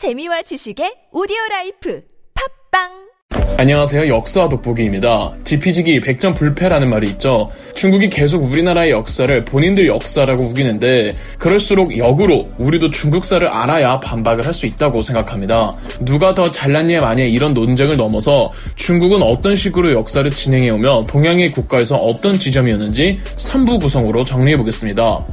재미와 지식의 오디오 라이프 팟빵 안녕하세요. 역사 돋보기입니다. 지피지기 백전 불패라는 말이 있죠. 중국이 계속 우리나라의 역사를 본인들 역사라고 우기는데 그럴수록 역으로 우리도 중국사를 알아야 반박을 할 수 있다고 생각합니다. 누가 더 잘났냐 마냐 이런 논쟁을 넘어서 중국은 어떤 식으로 역사를 진행해오며 동양의 국가에서 어떤 지점이었는지 3부 구성으로 정리해보겠습니다.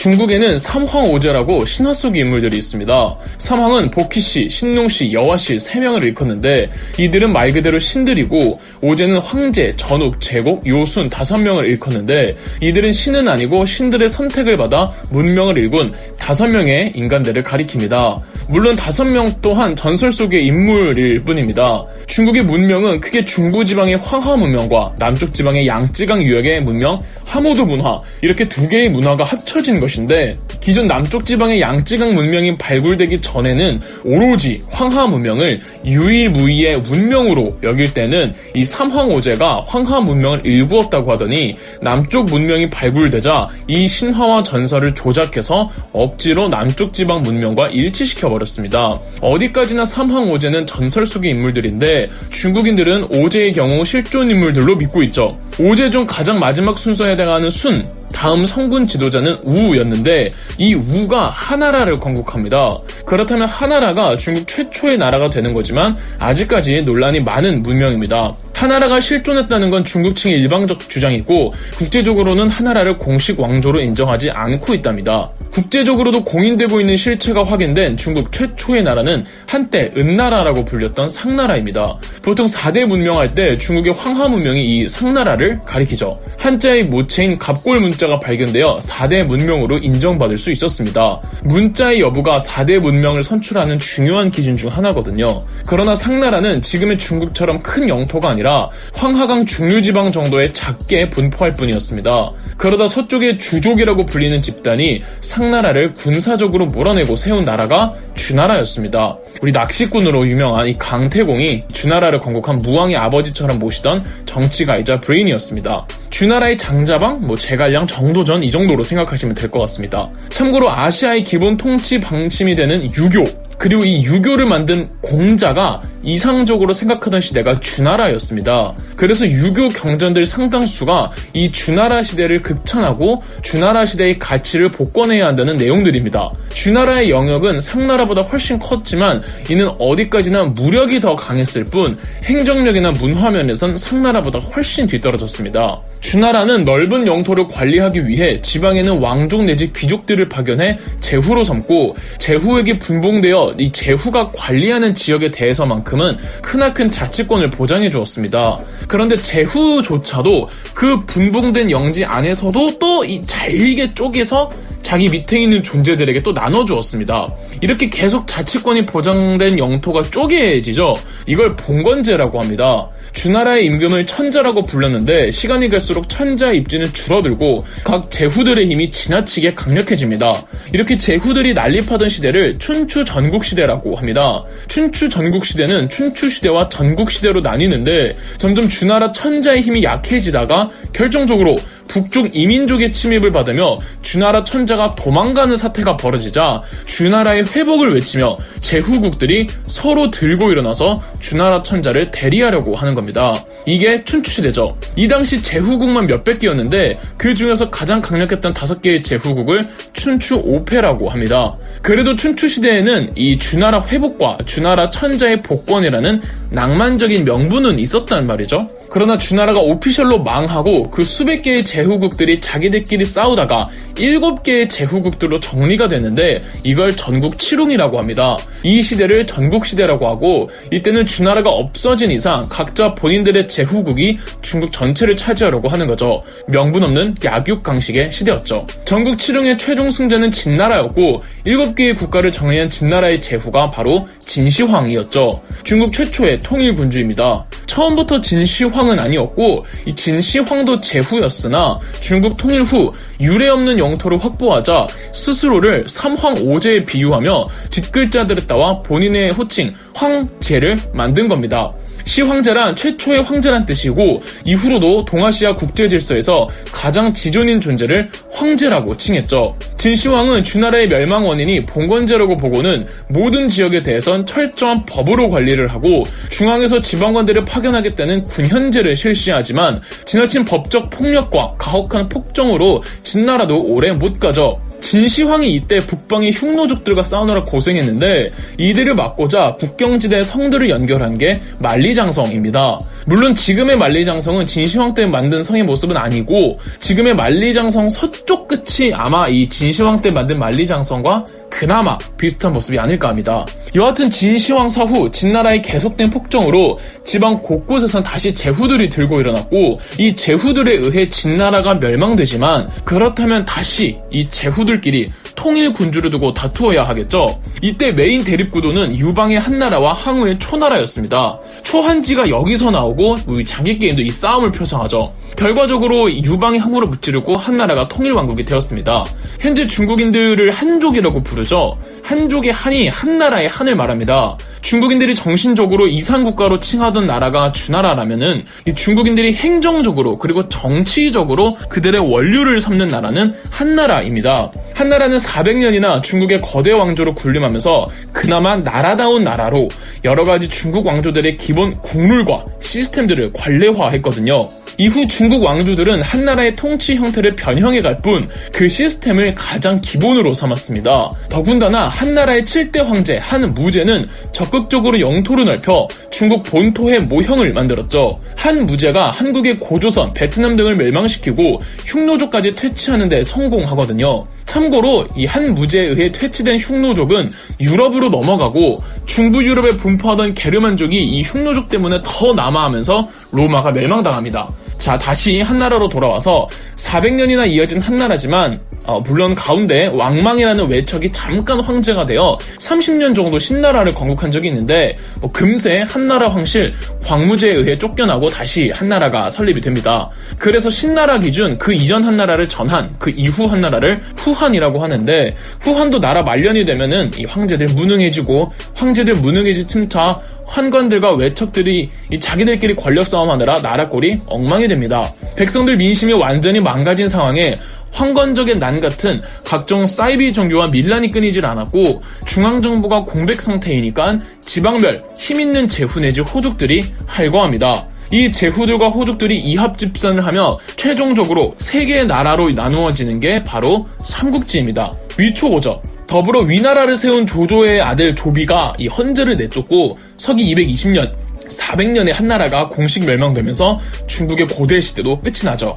중국에는 삼황오제라고 신화 속의 인물들이 있습니다. 삼황은 복희씨, 신농씨, 여화씨 3명을 일컫는데 이들은 말 그대로 신들이고 오제는 황제, 전욱, 제곡, 요순 5명을 일컫는데 이들은 신은 아니고 신들의 선택을 받아 문명을 일군 5명의 인간들을 가리킵니다. 물론 5명 또한 전설 속의 인물일 뿐입니다. 중국의 문명은 크게 중부지방의 황하 문명과 남쪽 지방의 양쯔강 유역의 문명, 하모드 문화 이렇게 두 개의 문화가 합쳐진. 것인데 기존 남쪽 지방의 양쯔강 문명이 발굴되기 전에는 오로지 황하 문명을 유일무이의 문명으로 여길 때는 이 삼황오제가 황하 문명을 일구었다고 하더니 남쪽 문명이 발굴되자 이 신화와 전설을 조작해서 억지로 남쪽 지방 문명과 일치시켜 버렸습니다. 어디까지나 삼황오제는 전설 속의 인물들인데 중국인들은 오제의 경우 실존 인물들로 믿고 있죠. 오제 중 가장 마지막 순서에 해당하는 순, 다음 성군 지도자는 우였는데 이 우가 하나라를 건국합니다. 그렇다면 하나라가 중국 최초의 나라가 되는 거지만 아직까지 논란이 많은 문명입니다. 하나라가 실존했다는 건 중국 측의 일방적 주장이고 국제적으로는 하나라를 공식 왕조로 인정하지 않고 있답니다. 국제적으로도 공인되고 있는 실체가 확인된 중국 최초의 나라는 한때 은나라라고 불렸던 상나라입니다. 보통 4대 문명할 때 중국의 황하 문명이 이 상나라를 가리키죠. 한자의 모체인 갑골 문자가 발견되어 4대 문명으로 인정받을 수 있었습니다. 문자의 여부가 4대 문명을 선출하는 중요한 기준 중 하나거든요. 그러나 상나라는 지금의 중국처럼 큰 영토가 아니라 아니라 황하강 중류지방 정도에 작게 분포할 뿐이었습니다. 그러다 서쪽의 주족이라고 불리는 집단이 상나라를 군사적으로 몰아내고 세운 나라가 주나라였습니다. 우리 낚시꾼으로 유명한 이 강태공이 주나라를 건국한 무왕의 아버지처럼 모시던 정치가이자 브레인이었습니다. 주나라의 장자방, 뭐 제갈량, 정도전 이 정도로 생각하시면 될 것 같습니다. 참고로 아시아의 기본 통치 방침이 되는 유교, 그리고 이 유교를 만든 공자가 이상적으로 생각하던 시대가 주나라였습니다. 그래서 유교 경전들 상당수가 이 주나라 시대를 극찬하고 주나라 시대의 가치를 복권해야 한다는 내용들입니다. 주나라의 영역은 상나라보다 훨씬 컸지만 이는 어디까지나 무력이 더 강했을 뿐 행정력이나 문화면에선 상나라보다 훨씬 뒤떨어졌습니다. 주나라는 넓은 영토를 관리하기 위해 지방에는 왕족 내지 귀족들을 파견해 제후로 삼고 제후에게 분봉되어 이 제후가 관리하는 지역에 대해서만큼 은 크나큰 자치권을 보장해 주었습니다. 그런데 제후조차도 그 분봉된 영지 안에서도 또 이 잘게 쪼개서 자기 밑에 있는 존재들에게 또 나눠주었습니다. 이렇게 계속 자치권이 보장된 영토가 쪼개지죠. 이걸 봉건제라고 합니다. 주나라의 임금을 천자라고 불렀는데 시간이 갈수록 천자 입지는 줄어들고 각 제후들의 힘이 지나치게 강력해집니다. 이렇게 제후들이 난립하던 시대를 춘추 전국시대라고 합니다. 춘추 전국시대는 춘추시대와 전국시대로 나뉘는데 점점 주나라 천자의 힘이 약해지다가 결정적으로 북쪽 이민족의 침입을 받으며 주나라 천자가 도망가는 사태가 벌어지자 주나라의 회복을 외치며 제후국들이 서로 들고 일어나서 주나라 천자를 대리하려고 하는 겁니다. 이게 춘추시대죠. 이 당시 제후국만 몇백 개였는데 그 중에서 가장 강력했던 다섯 개의 제후국을 춘추 오패라고 합니다. 그래도 춘추시대에는 이 주나라 회복과 주나라 천자의 복권이라는 낭만적인 명분은 있었단 말이죠. 그러나 주나라가 오피셜로 망하고 그 수백 개의 제후국들이 자기들끼리 싸우다가 일곱 개의 제후국들로 정리가 되는데 이걸 전국 칠웅이라고 합니다. 이 시대를 전국 시대라고 하고 이때는 주나라가 없어진 이상 각자 본인들의 제후국이 중국 전체를 차지하려고 하는 거죠. 명분 없는 약육강식의 시대였죠. 전국 칠웅의 최종 승자는 진나라였고 일곱 개의 국가를 정리한 진나라의 제후가 바로 진시황이었죠. 중국 최초의 통일 군주입니다. 처음부터 진시황은 아니었고 이 진시황도 제후였으나 중국 통일 후 유례 없는 영토를 확보하자 스스로를 삼황오제에 비유하며 뒷글자들을 따와 본인의 호칭 황제를 만든 겁니다. 시황제란 최초의 황제란 뜻이고 이후로도 동아시아 국제 질서에서 가장 지존인 존재를 황제라고 칭했죠. 진시황은 주나라의 멸망 원인이 봉건제라고 보고는 모든 지역에 대해선 철저한 법으로 관리를 하고 중앙에서 지방관들을 파견하겠다는 군현제를 실시하지만 지나친 법적 폭력과 가혹한 폭정으로 진나라도 오래 못 가죠. 진시황이 이때 북방의 흉노족들과 싸우느라 고생했는데 이들을 막고자 국경지대 성들을 연결한 게 만리장성입니다. 물론 지금의 만리장성은 진시황 때 만든 성의 모습은 아니고 지금의 만리장성 서쪽 끝이 아마 이 진 시황 때 만든 만리장성과 그나마 비슷한 모습이 아닐까 합니다. 여하튼 진시황 사후 진나라의 계속된 폭정으로 지방 곳곳에선 다시 제후들이 들고 일어났고 이 제후들에 의해 진나라가 멸망되지만 그렇다면 다시 이 제후들끼리 통일 군주를 두고 다투어야 하겠죠. 이때 메인 대립 구도는 유방의 한나라와 항우의 초나라였습니다. 초한지가 여기서 나오고 장기 게임도 이 싸움을 표상하죠. 결과적으로 유방이 항우를 무찌르고 한나라가 통일 왕국이 되었습니다. 현재 중국인들을 한족이라고 부르죠. 한족의 한이 한 나라의 한을 말합니다. 중국인들이 정신적으로 이산국가로 칭하던 나라가 주나라라면은 중국인들이 행정적으로 그리고 정치적으로 그들의 원류를 삼는 나라는 한나라입니다. 한나라는 400년이나 중국의 거대 왕조로 군림하면서 그나마 나라다운 나라로 여러 가지 중국 왕조들의 기본 국룰과 시스템들을 관례화했거든요. 이후 중국 왕조들은 한나라의 통치 형태를 변형해 갈 뿐 그 시스템을 가장 기본으로 삼았습니다. 더군다나 한나라의 7대 황제 한 무제는 적 극적으로 영토를 넓혀 중국 본토의 모형을 만들었죠. 한 무제가 한국의 고조선, 베트남 등을 멸망시키고 흉노족까지 퇴치하는 데 성공하거든요. 참고로 이 한 무제에 의해 퇴치된 흉노족은 유럽으로 넘어가고 중부 유럽에 분포하던 게르만족이 이 흉노족 때문에 더 남아하면서 로마가 멸망당합니다. 자, 다시 한나라로 돌아와서 400년이나 이어진 한나라지만 어, 물론 가운데 왕망이라는 외척이 잠깐 황제가 되어 30년 정도 신나라를 건국한 적이 있는데 뭐 금세 한나라 황실 광무제에 의해 쫓겨나고 다시 한나라가 설립이 됩니다. 그래서 신나라 기준 그 이전 한나라를 전한 그 이후 한나라를 후한이라고 하는데 후한도 나라 말년이 되면은 이 황제들 무능해지고 황제들 무능해지 틈타 환관들과 외척들이 자기들끼리 권력 싸움하느라 나라 꼴이 엉망이 됩니다. 백성들 민심이 완전히 망가진 상황에 황건적의 난 같은 각종 사이비 종교와 밀란이 끊이질 않았고 중앙정부가 공백 상태이니까 지방별 힘있는 제후 내지 호족들이 활거합니다. 이 제후들과 호족들이 이합 집산을 하며 최종적으로 세 개의 나라로 나누어지는 게 바로 삼국지입니다. 위초고죠. 더불어 위나라를 세운 조조의 아들 조비가 이 헌제를 내쫓고 서기 220년 400년의 한나라가 공식 멸망되면서 중국의 고대 시대도 끝이 나죠.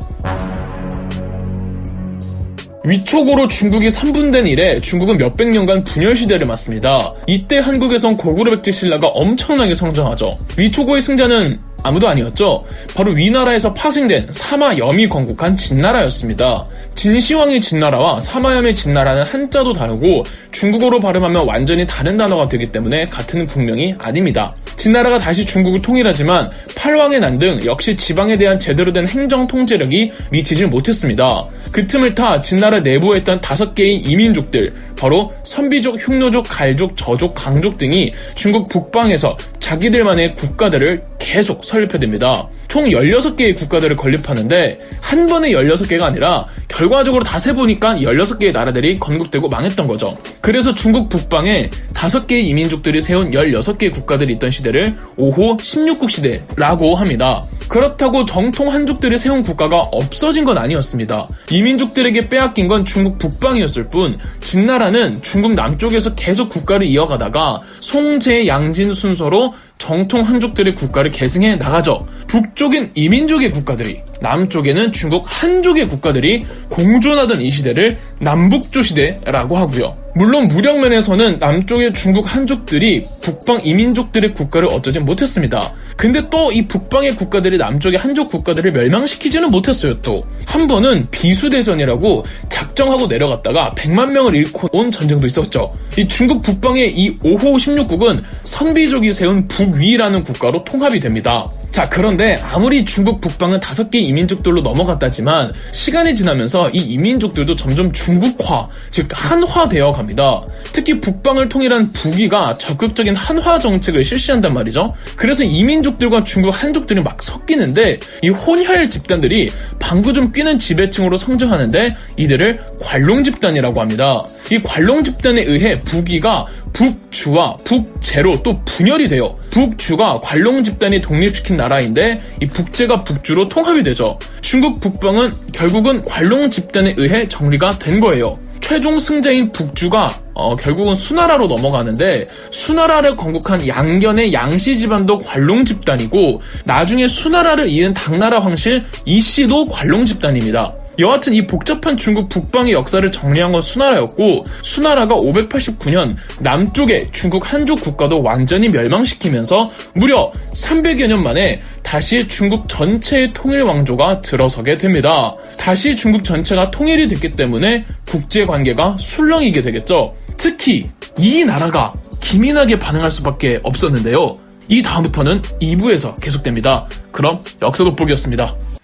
위촉으로 중국이 3분된 이래 중국은 몇백 년간 분열 시대를 맞습니다. 이때 한국에선 고구려 백제 신라가 엄청나게 성장하죠. 위초고의 승자는 아무도 아니었죠. 바로 위나라에서 파생된 사마 염이 건국한 진나라였습니다. 진시황의 진나라와 사마염의 진나라는 한자도 다르고 중국어로 발음하면 완전히 다른 단어가 되기 때문에 같은 국명이 아닙니다. 진나라가 다시 중국을 통일하지만 팔왕의 난 등 역시 지방에 대한 제대로 된 행정 통제력이 미치질 못했습니다. 그 틈을 타 진나라 내부에 있던 다섯 개의 이민족들, 바로 선비족, 흉노족, 갈족, 저족, 강족 등이 중국 북방에서 자기들만의 국가들을 계속 설립해냅니다. 총 16개의 국가들을 건립하는데 한 번에 16개가 아니라 결과적으로 다 세보니까 16개의 나라들이 건국되고 망했던 거죠. 그래서 중국 북방에 5개의 이민족들이 세운 16개의 국가들이 있던 시대를 5호 16국 시대라고 합니다. 그렇다고 정통 한족들이 세운 국가가 없어진 건 아니었습니다. 이민족들에게 빼앗긴 건 중국 북방이었을 뿐 진나라는 중국 남쪽에서 계속 국가를 이어가다가 송제 양진 순서로 정통 한족들의 국가를 계승해 나가죠. 북쪽엔 이민족의 국가들이, 남쪽에는 중국 한족의 국가들이 공존하던 이 시대를 남북조 시대라고 하고요. 물론 무력면에서는 남쪽의 중국 한족들이 북방 이민족들의 국가를 어쩌진 못했습니다. 근데 또 이 북방의 국가들이 남쪽의 한족 국가들을 멸망시키지는 못했어요 또. 한 번은 비수대전이라고 작정하고 내려갔다가 100만 명을 잃고 온 전쟁도 있었죠. 이 중국 북방의 이 5호 16국은 선비족이 세운 북위라는 국가로 통합이 됩니다. 자, 그런데 아무리 중국 북방은 다섯 개 이민족들로 넘어갔다지만 시간이 지나면서 이 이민족들도 점점 중국화, 즉 한화되어 갑니다. 특히 북방을 통일한 북위가 적극적인 한화 정책을 실시한단 말이죠. 그래서 이민족들과 중국 한족들이 막 섞이는데 이 혼혈 집단들이 방구 좀 끼는 지배층으로 성장하는데 이들을 관롱 집단이라고 합니다. 이 관롱 집단에 의해 북위가 북주와 북제로 또 분열이 돼요. 북주가 관롱 집단이 독립시킨 나라인데 이 북제가 북주로 통합이 되죠. 중국 북방은 결국은 관롱 집단에 의해 정리가 된 거예요. 최종 승자인 북주가 어, 결국은 수나라로 넘어가는데 수나라를 건국한 양견의 양씨 집안도 관롱 집단이고 나중에 수나라를 이은 당나라 황실 이씨도 관롱 집단입니다. 여하튼 이 복잡한 중국 북방의 역사를 정리한 건 수나라였고 수나라가 589년 남쪽의 중국 한족 국가도 완전히 멸망시키면서 무려 300여 년 만에 다시 중국 전체의 통일 왕조가 들어서게 됩니다. 다시 중국 전체가 통일이 됐기 때문에 국제 관계가 술렁이게 되겠죠. 특히 이 나라가 기민하게 반응할 수밖에 없었는데요. 이 다음부터는 2부에서 계속됩니다. 그럼 역사 돋보기였습니다.